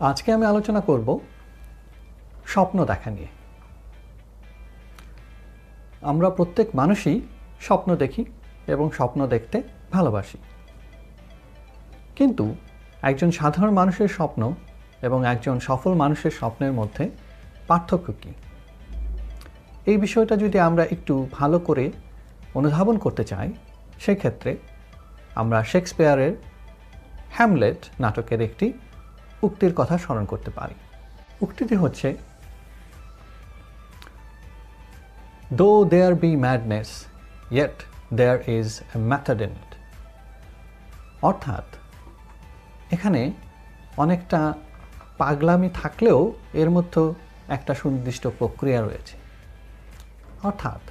আজকে আমি আলোচনা করব স্বপ্ন দেখা নিয়ে। আমরা প্রত্যেক মানুষই স্বপ্ন দেখি এবং স্বপ্ন দেখতে ভালোবাসি। কিন্তু একজন সাধারণ মানুষের স্বপ্ন এবং একজন সফল মানুষের স্বপ্নের মধ্যে পার্থক্য কী? এই বিষয়টা যদি আমরা একটু ভালো করে অনুধাবন করতে চাই, সেক্ষেত্রে আমরা শেক্সপিয়ারের হ্যামলেট নাটকের একটি উক্তির কথা স্মরণ করতে পারি। উক্তিটি হচ্ছে though there be madness yet there is method in it অর্থাৎ, এখানে অনেকটা পাগলামি থাকলেও এর মধ্যে একটা সুনির্দিষ্ট প্রক্রিয়া রয়েছে। অর্থাৎ,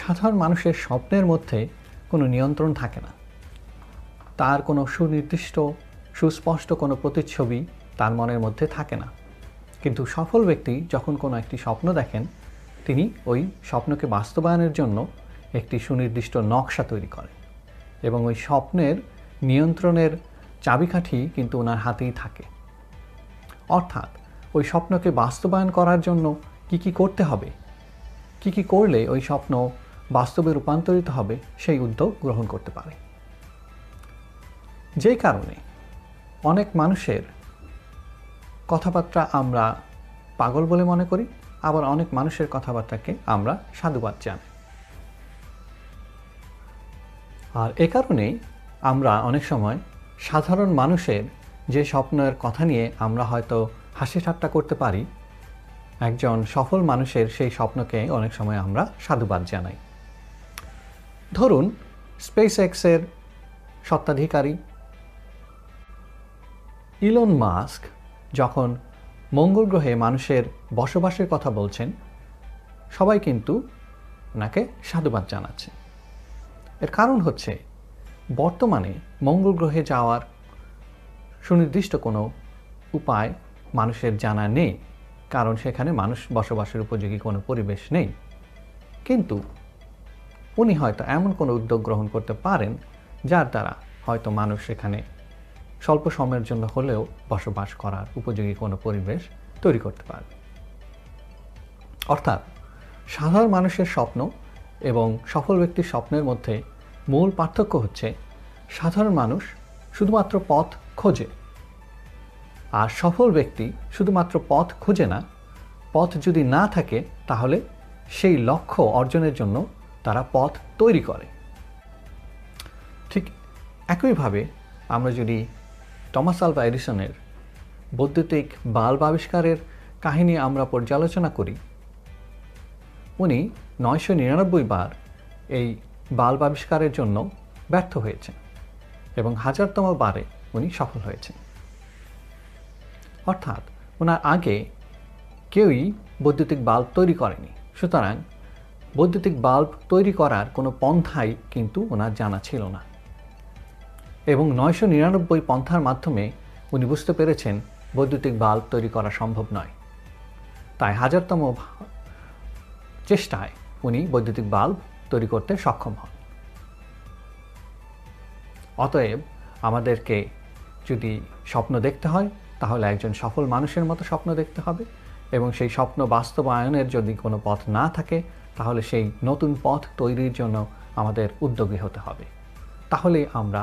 সাধারণ মানুষের স্বপ্নের মধ্যে কোনো নিয়ন্ত্রণ থাকে না। তার কোনো সুনির্দিষ্ট, সুস্পষ্ট কোনো প্রতিচ্ছবি তার মনের মধ্যে থাকে না। কিন্তু সফল ব্যক্তি যখন কোনো একটি স্বপ্ন দেখেন, তিনি ওই স্বপ্নকে বাস্তবায়নের জন্য একটি সুনির্দিষ্ট নকশা তৈরি করেন এবং ওই স্বপ্নের নিয়ন্ত্রণের চাবিকাঠি কিন্তু ওনার হাতেই থাকে। অর্থাৎ ওই স্বপ্নকে বাস্তবায়ন করার জন্য কি কি করতে হবে, কি কি করলে ওই স্বপ্ন বাস্তবে রূপান্তরিত হবে, সেই উদ্যোগ গ্রহণ করতে পারে। যেই কারণে অনেক মানুষের কথাবার্তা আমরা পাগল বলে মনে করি, আবার অনেক মানুষের কথাবার্তাকে আমরা সাধুবাদ জানাই আর এ কারণেই আমরা অনেক সময় সাধারণ মানুষের যে স্বপ্নের কথা নিয়ে আমরা হয়তো হাসি ঠাট্টা করতে পারি, একজন সফল মানুষের সেই স্বপ্নকে অনেক সময় আমরা সাধুবাদ জানাই। ধরুন স্পেস এক্সের সত্ত্বাধিকারী ইলন মাস্ক যখন মঙ্গল গ্রহে মানুষের বসবাসের কথা বলছেন, সবাই কিন্তু ওনাকে সাধুবাদ জানাচ্ছে এর কারণ হচ্ছে, বর্তমানে মঙ্গল গ্রহে যাওয়ার সুনির্দিষ্ট কোনো উপায় মানুষের জানা নেই, কারণ সেখানে মানুষ বসবাসের উপযোগী কোনো পরিবেশ নেই। কিন্তু উনি হয়তো এমন কোনো উদ্যোগ গ্রহণ করতে পারেন, যার দ্বারা হয়তো মানুষ সেখানে স্বল্প সময়ের জন্য হলেও বসবাস করার উপযোগী কোনো পরিবেশ তৈরি করতে পারবে। অর্থাৎ, সাধারণ মানুষের স্বপ্ন এবং সফল ব্যক্তির স্বপ্নের মধ্যে মূল পার্থক্য হচ্ছে, সাধারণ মানুষ শুধুমাত্র পথ খোঁজে। আর সফল ব্যক্তি শুধুমাত্র পথ খোঁজে না, পথ যদি না থাকে, তাহলে সেই লক্ষ্য অর্জনের জন্য তারা পথ তৈরি করে। ঠিক একইভাবে আমরা যদি টমাস আলভা এডিসনের বৈদ্যুতিক বাল্ব আবিষ্কারের কাহিনী আমরা পর্যালোচনা করি। উনি নয়শো নিরানব্বই বার এই বাল্ব আবিষ্কারের জন্য ব্যর্থ হয়েছেন এবং হাজারতম বারে উনি সফল হয়েছেন। অর্থাৎ ওনার আগে কেউই বৈদ্যুতিক বাল্ব তৈরি করেনি, সুতরাং বৈদ্যুতিক বাল্ব তৈরি করার কোনো পন্থাই কিন্তু ওনার জানা ছিল না। এবং নয়শো নিরানব্বই পন্থার মাধ্যমে উনি বুঝতে পেরেছেন বৈদ্যুতিক বাল্ব তৈরি করা সম্ভব নয়। তাই হাজারতম চেষ্টায় উনি বৈদ্যুতিক বাল্ব তৈরি করতে সক্ষম হন। অতএব আমাদেরকে যদি স্বপ্ন দেখতে হয়, তাহলে একজন সফল মানুষের মতো স্বপ্ন দেখতে হবে এবং সেই স্বপ্ন বাস্তবায়নের যদি কোনো পথ না থাকে, তাহলে সেই নতুন পথ তৈরির জন্য আমাদের উদ্যোগী হতে হবে। তাহলে আমরা